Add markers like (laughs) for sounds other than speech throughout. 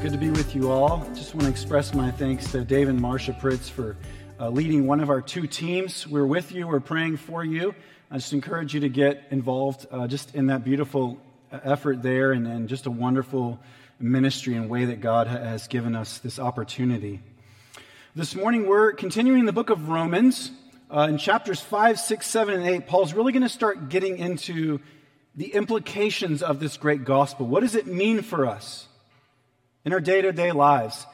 Good to be with you all. Just want to express my thanks to Dave and Marcia Pritz for uh, leading one of our two teams. We're with you, we're praying for you. I just encourage you to get involved uh, just in that beautiful uh, effort there and, and just a wonderful ministry and way that God has given us this opportunity. This morning, we're continuing the book of Romans. Uh, in chapters 5, 6, 7, and 8, Paul's really going to start getting into the implications of this great gospel. What does it mean for us? In our day to day lives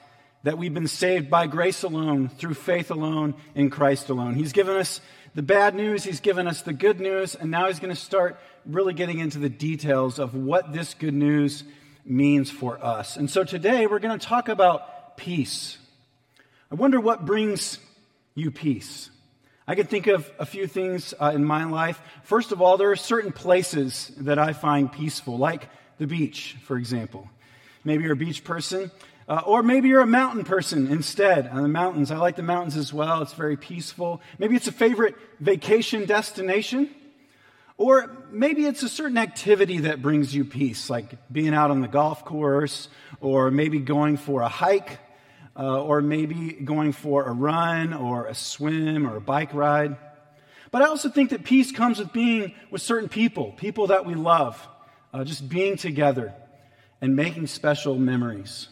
that we've been saved by grace alone, through faith alone, in Christ alone. He's given us the bad news, He's given us the good news, and now He's going to start really getting into the details of what this good news means for us. And so today we're going to talk about peace. I wonder what brings you peace. I can think of a few things uh, in my life. First of all, there are certain places that I find peaceful, like the beach, for example. Maybe you're a beach person. Uh, or maybe you're a mountain person instead. On the mountains, I like the mountains as well. It's very peaceful. Maybe it's a favorite vacation destination. Or maybe it's a certain activity that brings you peace, like being out on the golf course, or maybe going for a hike, uh, or maybe going for a run, or a swim, or a bike ride. But I also think that peace comes with being with certain people, people that we love, uh, just being together and making special memories.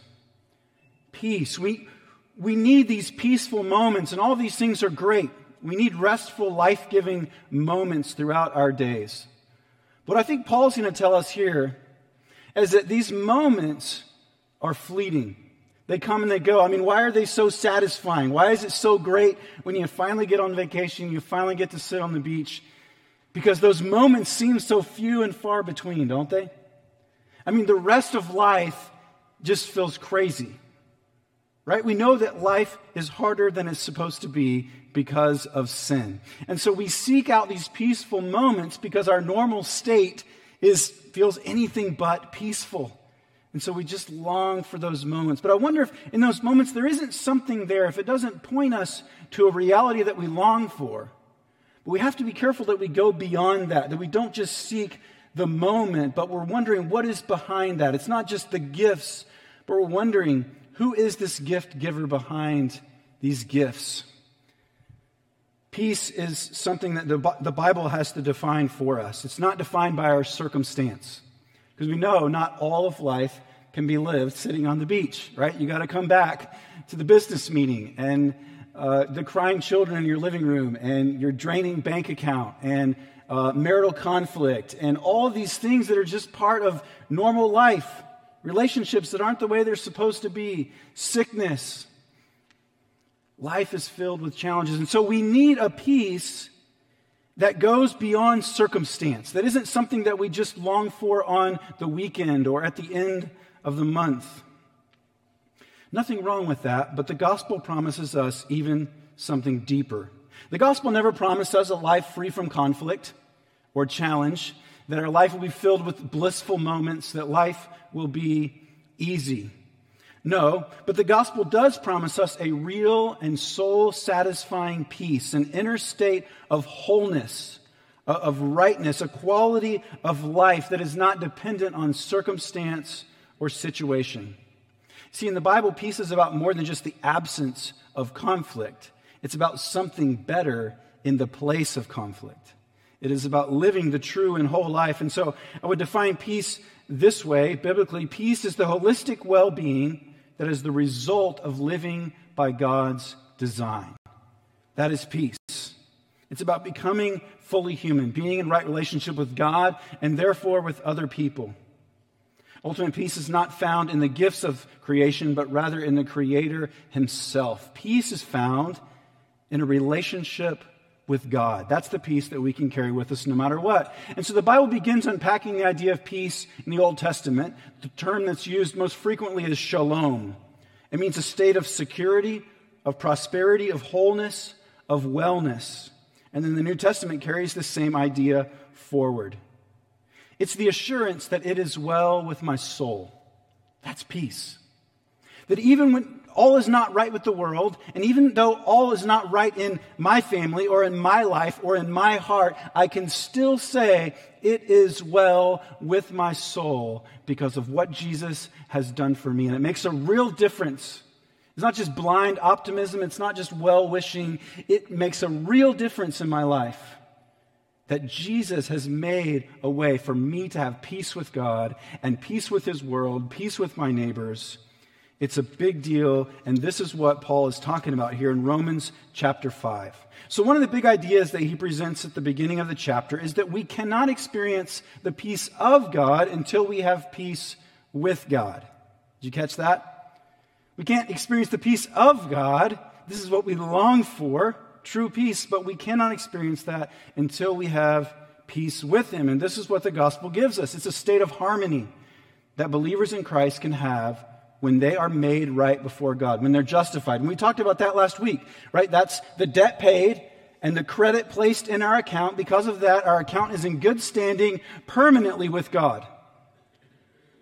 Peace. We, we need these peaceful moments, and all these things are great. We need restful, life giving moments throughout our days. What I think Paul's going to tell us here is that these moments are fleeting. They come and they go. I mean, why are they so satisfying? Why is it so great when you finally get on vacation, you finally get to sit on the beach? Because those moments seem so few and far between, don't they? I mean, the rest of life just feels crazy, right? We know that life is harder than it's supposed to be because of sin. And so we seek out these peaceful moments because our normal state is, feels anything but peaceful. And so we just long for those moments. But I wonder if in those moments there isn't something there, if it doesn't point us to a reality that we long for. But we have to be careful that we go beyond that, that we don't just seek the moment, but we're wondering what is behind that. It's not just the gifts, but we're wondering who is this gift giver behind these gifts? Peace is something that the, the Bible has to define for us. It's not defined by our circumstance. Because we know not all of life can be lived sitting on the beach, right? You got to come back to the business meeting and uh, the crying children in your living room and your draining bank account and uh, marital conflict, and all these things that are just part of normal life, relationships that aren't the way they're supposed to be, sickness. Life is filled with challenges. And so we need a peace that goes beyond circumstance, that isn't something that we just long for on the weekend or at the end of the month. Nothing wrong with that, but the gospel promises us even something deeper. The gospel never promised us a life free from conflict or challenge, that our life will be filled with blissful moments, that life will be easy. No, but the gospel does promise us a real and soul satisfying peace, an inner state of wholeness, of rightness, a quality of life that is not dependent on circumstance or situation. See, in the Bible, peace is about more than just the absence of conflict. It's about something better in the place of conflict. It is about living the true and whole life. And so I would define peace this way biblically peace is the holistic well being that is the result of living by God's design. That is peace. It's about becoming fully human, being in right relationship with God and therefore with other people. Ultimate peace is not found in the gifts of creation, but rather in the Creator Himself. Peace is found in a relationship with God. That's the peace that we can carry with us no matter what. And so the Bible begins unpacking the idea of peace in the Old Testament. The term that's used most frequently is shalom. It means a state of security of prosperity, of wholeness, of wellness. And then the New Testament carries the same idea forward. It's the assurance that it is well with my soul. That's peace. That even when all is not right with the world, and even though all is not right in my family or in my life or in my heart, I can still say it is well with my soul because of what Jesus has done for me. And it makes a real difference. It's not just blind optimism, it's not just well wishing. It makes a real difference in my life that Jesus has made a way for me to have peace with God and peace with His world, peace with my neighbors. It's a big deal, and this is what Paul is talking about here in Romans chapter 5. So, one of the big ideas that he presents at the beginning of the chapter is that we cannot experience the peace of God until we have peace with God. Did you catch that? We can't experience the peace of God. This is what we long for true peace, but we cannot experience that until we have peace with Him. And this is what the gospel gives us it's a state of harmony that believers in Christ can have when they are made right before God, when they're justified. And we talked about that last week, right? That's the debt paid and the credit placed in our account. Because of that, our account is in good standing permanently with God.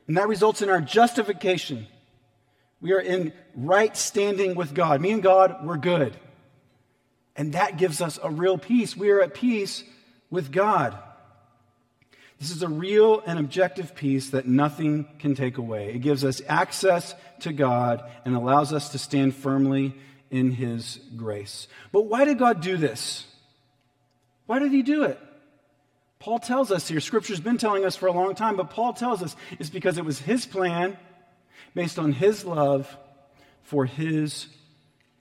And that results in our justification. We are in right standing with God. Me and God, we're good. And that gives us a real peace. We are at peace with God. This is a real and objective peace that nothing can take away. It gives us access to God and allows us to stand firmly in His grace. But why did God do this? Why did He do it? Paul tells us here, Scripture's been telling us for a long time, but Paul tells us it's because it was His plan based on His love for His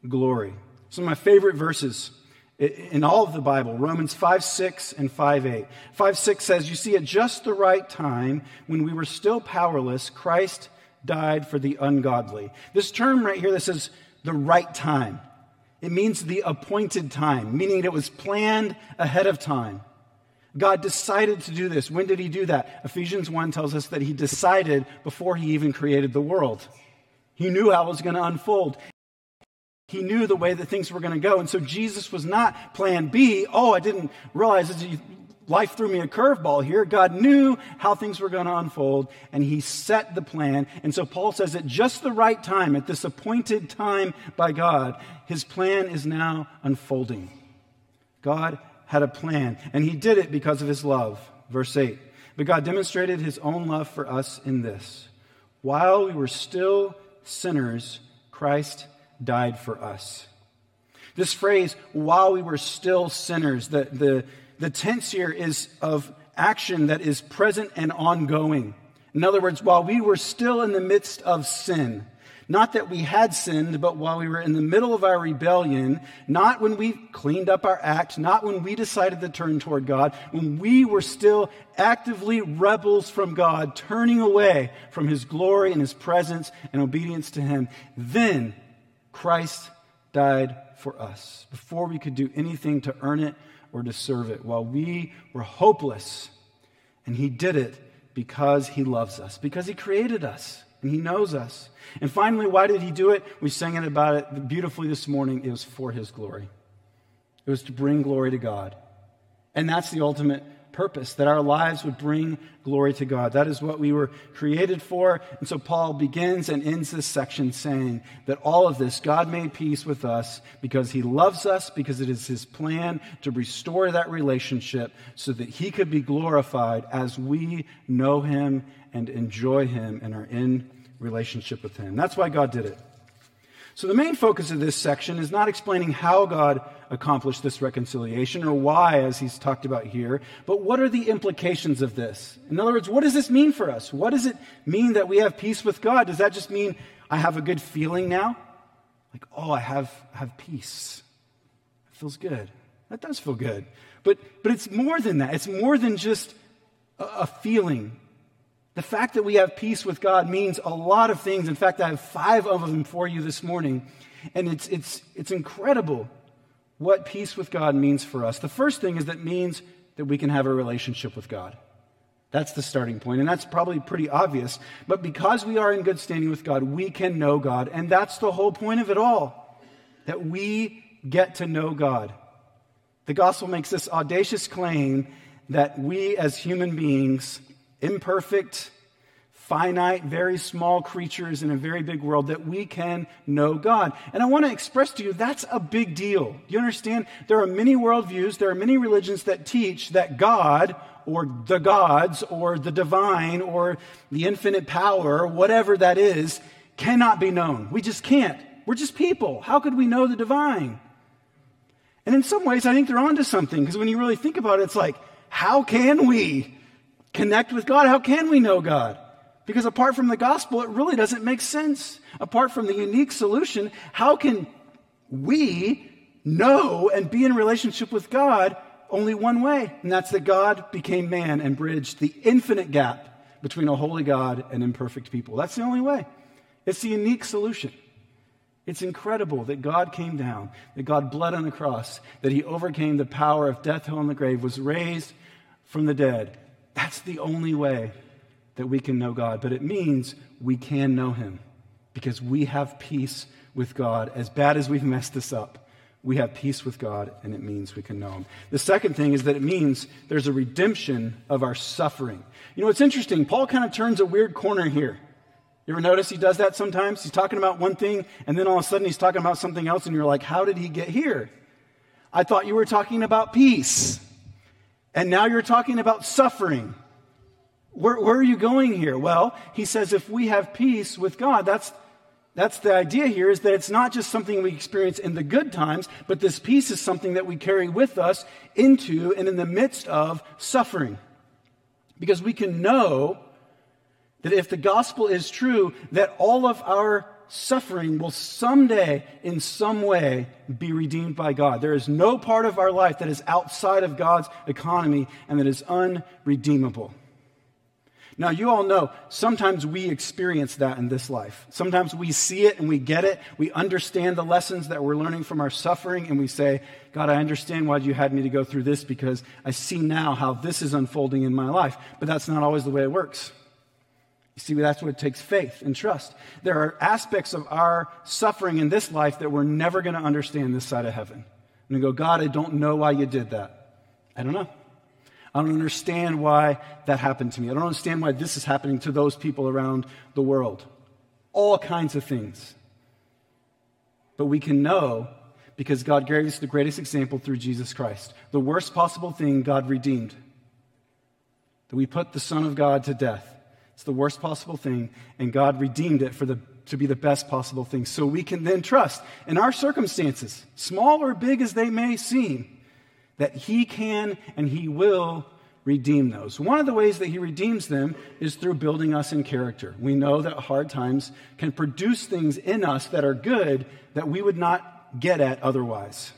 glory. Some of my favorite verses in all of the Bible Romans 5 6 and 5 8. 5 6 says, You see, at just the right time, when we were still powerless, Christ died for the ungodly. This term right here that says the right time, it means the appointed time, meaning it was planned ahead of time. God decided to do this. When did he do that? Ephesians 1 tells us that he decided before he even created the world. He knew how it was going to unfold. He knew the way that things were going to go. And so Jesus was not plan B. Oh, I didn't realize life threw me a curveball here. God knew how things were going to unfold, and He set the plan. And so Paul says at just the right time, at this appointed time by God, His plan is now unfolding. God had a plan, and He did it because of His love. Verse 8. But God demonstrated His own love for us in this. While we were still sinners, Christ died for us. This phrase, while we were still sinners, the, the, the tense here is of action that is present and ongoing. In other words, while we were still in the midst of sin, not that we had sinned, but while we were in the middle of our rebellion, not when we cleaned up our act, not when we decided to turn toward God, when we were still actively rebels from God, turning away from His glory and His presence and obedience to Him, then Christ died for us before we could do anything to earn it or deserve it, while we were hopeless. And He did it because He loves us, because He created us and He knows us. And finally, why did He do it? We sang it about it beautifully this morning. It was for His glory, it was to bring glory to God. And that's the ultimate purpose, that our lives would bring glory to God. That is what we were created for. And so Paul begins and ends this section saying that all of this, God made peace with us because he loves us, because it is his plan to restore that relationship so that he could be glorified as we know him and enjoy him and are in relationship with him. That's why God did it. So, the main focus of this section is not explaining how God accomplished this reconciliation or why, as he's talked about here, but what are the implications of this? In other words, what does this mean for us? What does it mean that we have peace with God? Does that just mean I have a good feeling now? Like, oh, I have, have peace. It feels good. That does feel good. But, but it's more than that. It's more than just a, a feeling the fact that we have peace with God means a lot of things. In fact, I have five of them for you this morning. And it's, it's, it's incredible what peace with God means for us. The first thing is that it means that we can have a relationship with God. That's the starting point, and that's probably pretty obvious. But because we are in good standing with God, we can know God, and that's the whole point of it all. that we get to know God. The gospel makes this audacious claim that we as human beings, imperfect, finite, very small creatures in a very big world, that we can know God. And I want to express to you that's a big deal. You understand? There are many worldviews, there are many religions that teach that God, or the gods, or the divine, or the infinite power, whatever that is, cannot be known. We just can't. We're just people. How could we know the divine? And in some ways, I think they're onto something because when you really think about it, it's like, how can we connect with God? How can we know God? Because apart from the gospel, it really doesn't make sense. Apart from the unique solution, how can we know and be in relationship with God only one way? And that's that God became man and bridged the infinite gap between a holy God and imperfect people. That's the only way. It's the unique solution. It's incredible that God came down, that God bled on the cross, that he overcame the power of death, hell, and the grave, was raised from the dead. That's the only way that we can know God. But it means we can know him because we have peace with God. As bad as we've messed this up, we have peace with God, and it means we can know him. The second thing is that it means there's a redemption of our suffering. You know, it's interesting. Paul kind of turns a weird corner here. You ever notice he does that sometimes? He's talking about one thing, and then all of a sudden he's talking about something else, and you're like, how did he get here? I thought you were talking about peace, and now you're talking about suffering. Where, where are you going here? Well, he says if we have peace with God, that's, that's the idea here is that it's not just something we experience in the good times, but this peace is something that we carry with us into and in the midst of suffering. Because we can know that if the gospel is true, that all of our suffering will someday, in some way, be redeemed by God. There is no part of our life that is outside of God's economy and that is unredeemable. Now, you all know sometimes we experience that in this life. Sometimes we see it and we get it. We understand the lessons that we're learning from our suffering, and we say, God, I understand why you had me to go through this because I see now how this is unfolding in my life. But that's not always the way it works. See, that's what it takes faith and trust. There are aspects of our suffering in this life that we're never going to understand this side of heaven. And we go, God, I don't know why you did that. I don't know. I don't understand why that happened to me. I don't understand why this is happening to those people around the world. All kinds of things. But we can know because God gave us the greatest example through Jesus Christ. The worst possible thing God redeemed. That we put the Son of God to death. It's the worst possible thing, and God redeemed it for the, to be the best possible thing. So we can then trust in our circumstances, small or big as they may seem, that He can and He will redeem those. One of the ways that He redeems them is through building us in character. We know that hard times can produce things in us that are good that we would not get at otherwise.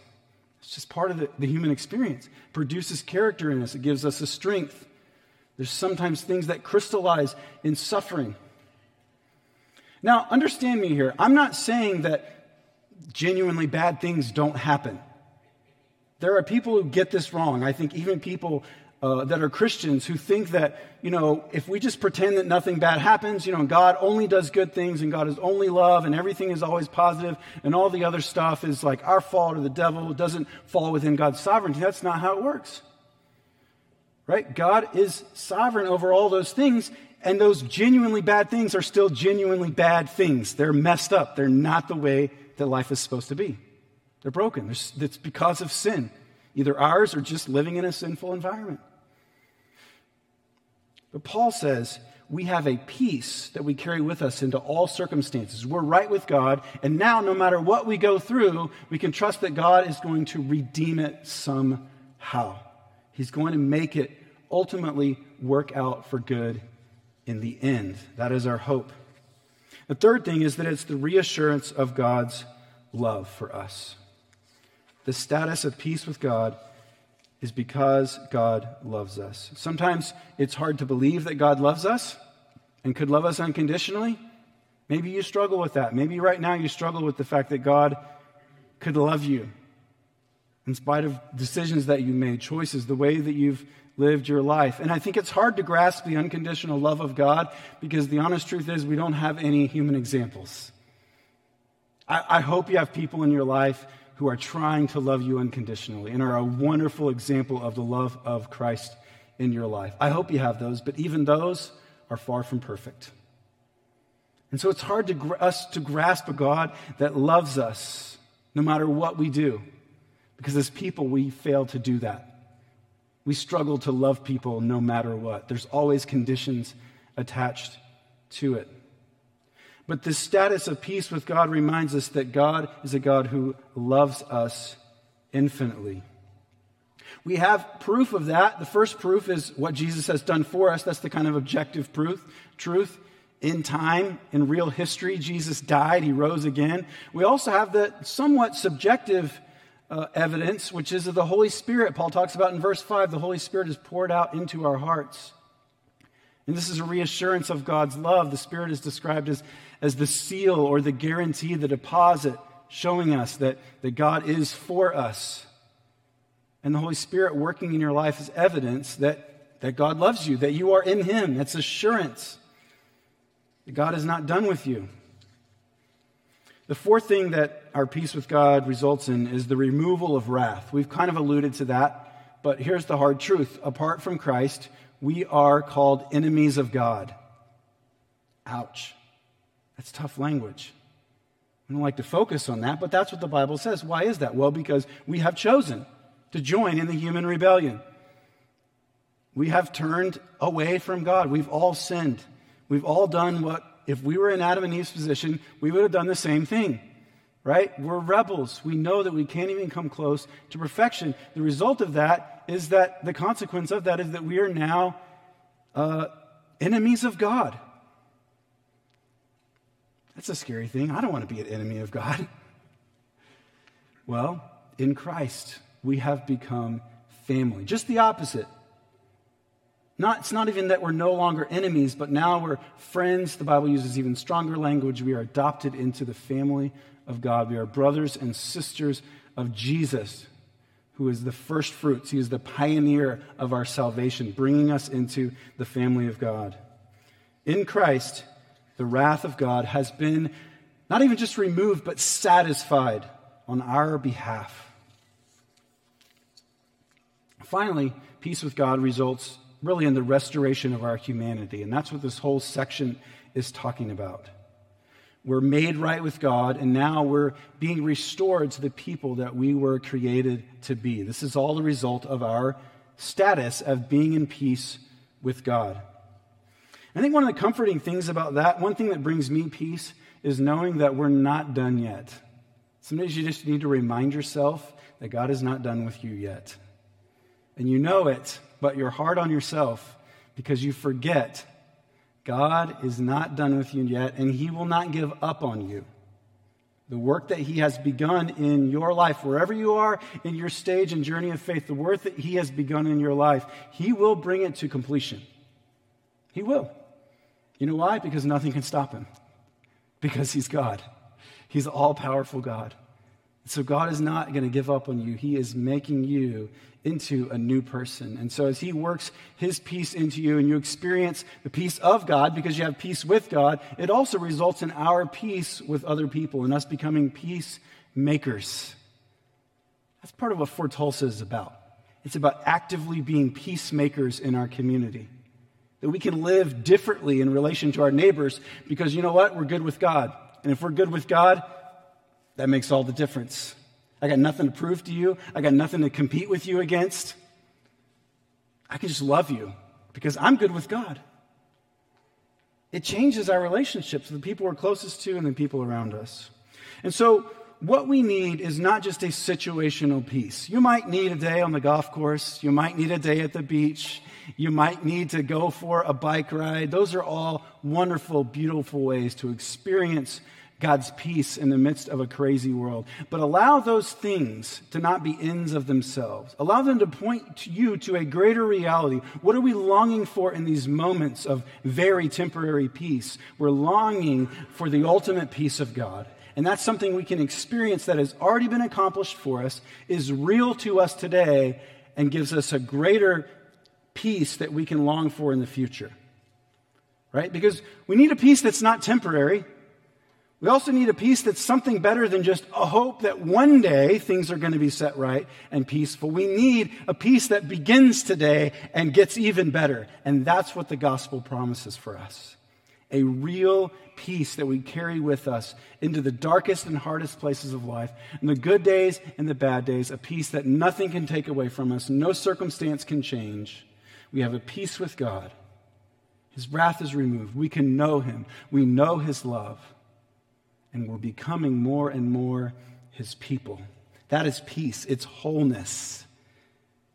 It's just part of the, the human experience. It produces character in us, it gives us a strength. There's sometimes things that crystallize in suffering. Now, understand me here. I'm not saying that genuinely bad things don't happen. There are people who get this wrong. I think even people uh, that are Christians who think that, you know, if we just pretend that nothing bad happens, you know, God only does good things and God is only love and everything is always positive and all the other stuff is like our fault or the devil, doesn't fall within God's sovereignty. That's not how it works. Right? God is sovereign over all those things, and those genuinely bad things are still genuinely bad things. They're messed up. They're not the way that life is supposed to be. They're broken. It's because of sin, either ours or just living in a sinful environment. But Paul says we have a peace that we carry with us into all circumstances. We're right with God, and now, no matter what we go through, we can trust that God is going to redeem it somehow. He's going to make it ultimately work out for good in the end. That is our hope. The third thing is that it's the reassurance of God's love for us. The status of peace with God is because God loves us. Sometimes it's hard to believe that God loves us and could love us unconditionally. Maybe you struggle with that. Maybe right now you struggle with the fact that God could love you in spite of decisions that you made, choices, the way that you've lived your life. And I think it's hard to grasp the unconditional love of God because the honest truth is we don't have any human examples. I, I hope you have people in your life who are trying to love you unconditionally and are a wonderful example of the love of Christ in your life. I hope you have those, but even those are far from perfect. And so it's hard to us to grasp a God that loves us no matter what we do, because as people, we fail to do that. We struggle to love people no matter what. There's always conditions attached to it. But this status of peace with God reminds us that God is a God who loves us infinitely. We have proof of that. The first proof is what Jesus has done for us. That's the kind of objective proof, truth. In time, in real history, Jesus died, he rose again. We also have the somewhat subjective uh, evidence, which is of the Holy Spirit. Paul talks about in verse 5 the Holy Spirit is poured out into our hearts. And this is a reassurance of God's love. The Spirit is described as, as the seal or the guarantee, the deposit, showing us that, that God is for us. And the Holy Spirit working in your life is evidence that, that God loves you, that you are in Him. That's assurance that God is not done with you. The fourth thing that our peace with God results in is the removal of wrath. We've kind of alluded to that, but here's the hard truth. Apart from Christ, we are called enemies of God. Ouch. That's tough language. I don't like to focus on that, but that's what the Bible says. Why is that? Well, because we have chosen to join in the human rebellion. We have turned away from God. We've all sinned. We've all done what, if we were in Adam and Eve's position, we would have done the same thing right? We're rebels. We know that we can't even come close to perfection. The result of that is that the consequence of that is that we are now uh, enemies of God. That's a scary thing. I don't want to be an enemy of God. (laughs) Well, in Christ, we have become family. Just the opposite. Not, it's not even that we're no longer enemies, but now we're friends. The Bible uses even stronger language. We are adopted into the family of God. We are brothers and sisters of Jesus, who is the first fruits. He is the pioneer of our salvation, bringing us into the family of God. In Christ, the wrath of God has been not even just removed, but satisfied on our behalf. Finally, peace with God results really in the restoration of our humanity. And that's what this whole section is talking about. We're made right with God, and now we're being restored to the people that we were created to be. This is all the result of our status of being in peace with God. I think one of the comforting things about that, one thing that brings me peace, is knowing that we're not done yet. Sometimes you just need to remind yourself that God is not done with you yet. And you know it, but you're hard on yourself because you forget God is not done with you yet, and He will not give up on you. The work that He has begun in your life, wherever you are in your stage and journey of faith, the work that He has begun in your life, He will bring it to completion. He will. You know why? Because nothing can stop Him. Because He's God. He's all powerful God. So God is not going to give up on you. He is making you into a new person. And so as he works his peace into you and you experience the peace of God because you have peace with God, it also results in our peace with other people and us becoming peacemakers. That's part of what Fort Tulsa is about. It's about actively being peacemakers in our community. That we can live differently in relation to our neighbors because you know what? We're good with God. And if we're good with God, that makes all the difference. I got nothing to prove to you. I got nothing to compete with you against. I can just love you because I'm good with God. It changes our relationships with the people we're closest to and the people around us. And so, what we need is not just a situational peace. You might need a day on the golf course, you might need a day at the beach, you might need to go for a bike ride. Those are all wonderful, beautiful ways to experience God's peace in the midst of a crazy world. But allow those things to not be ends of themselves. Allow them to point to you to a greater reality. What are we longing for in these moments of very temporary peace? We're longing for the ultimate peace of God. And that's something we can experience that has already been accomplished for us, is real to us today, and gives us a greater peace that we can long for in the future. Right? Because we need a peace that's not temporary. We also need a peace that's something better than just a hope that one day things are going to be set right and peaceful. We need a peace that begins today and gets even better. And that's what the gospel promises for us. A real peace that we carry with us into the darkest and hardest places of life, in the good days and the bad days, a peace that nothing can take away from us, no circumstance can change. We have a peace with God. His wrath is removed. We can know him. We know his love and we're becoming more and more his people. That is peace, it's wholeness.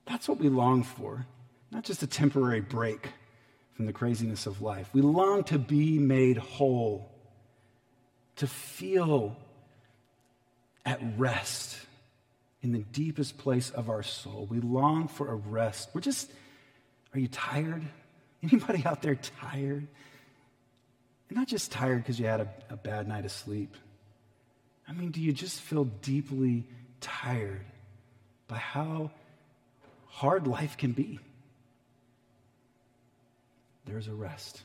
That's what we long for, not just a temporary break from the craziness of life. We long to be made whole, to feel at rest in the deepest place of our soul. We long for a rest. We're just, are you tired? (laughs) Anybody out there tired? You're not just tired because you had a, a bad night of sleep. I mean, do you just feel deeply tired by how hard life can be? There's a rest,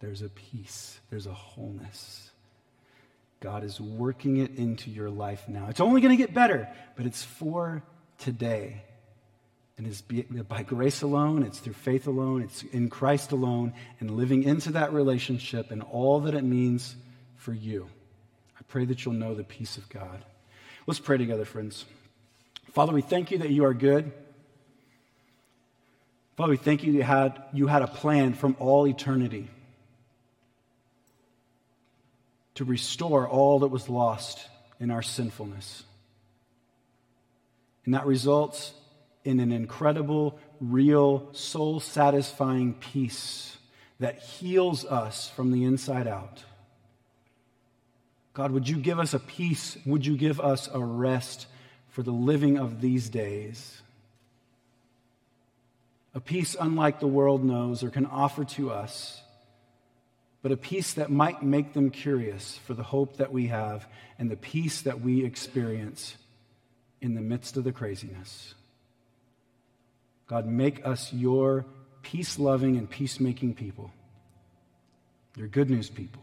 there's a peace, there's a wholeness. God is working it into your life now. It's only going to get better, but it's for today. And it's by grace alone, it's through faith alone, it's in Christ alone, and living into that relationship and all that it means for you. I pray that you'll know the peace of God. Let's pray together, friends. Father, we thank you that you are good. Father, we thank you that you had, you had a plan from all eternity to restore all that was lost in our sinfulness. And that results in an incredible, real, soul satisfying peace that heals us from the inside out. God, would you give us a peace? Would you give us a rest for the living of these days? A peace unlike the world knows or can offer to us, but a peace that might make them curious for the hope that we have and the peace that we experience in the midst of the craziness. God, make us your peace loving and peacemaking people, your good news people.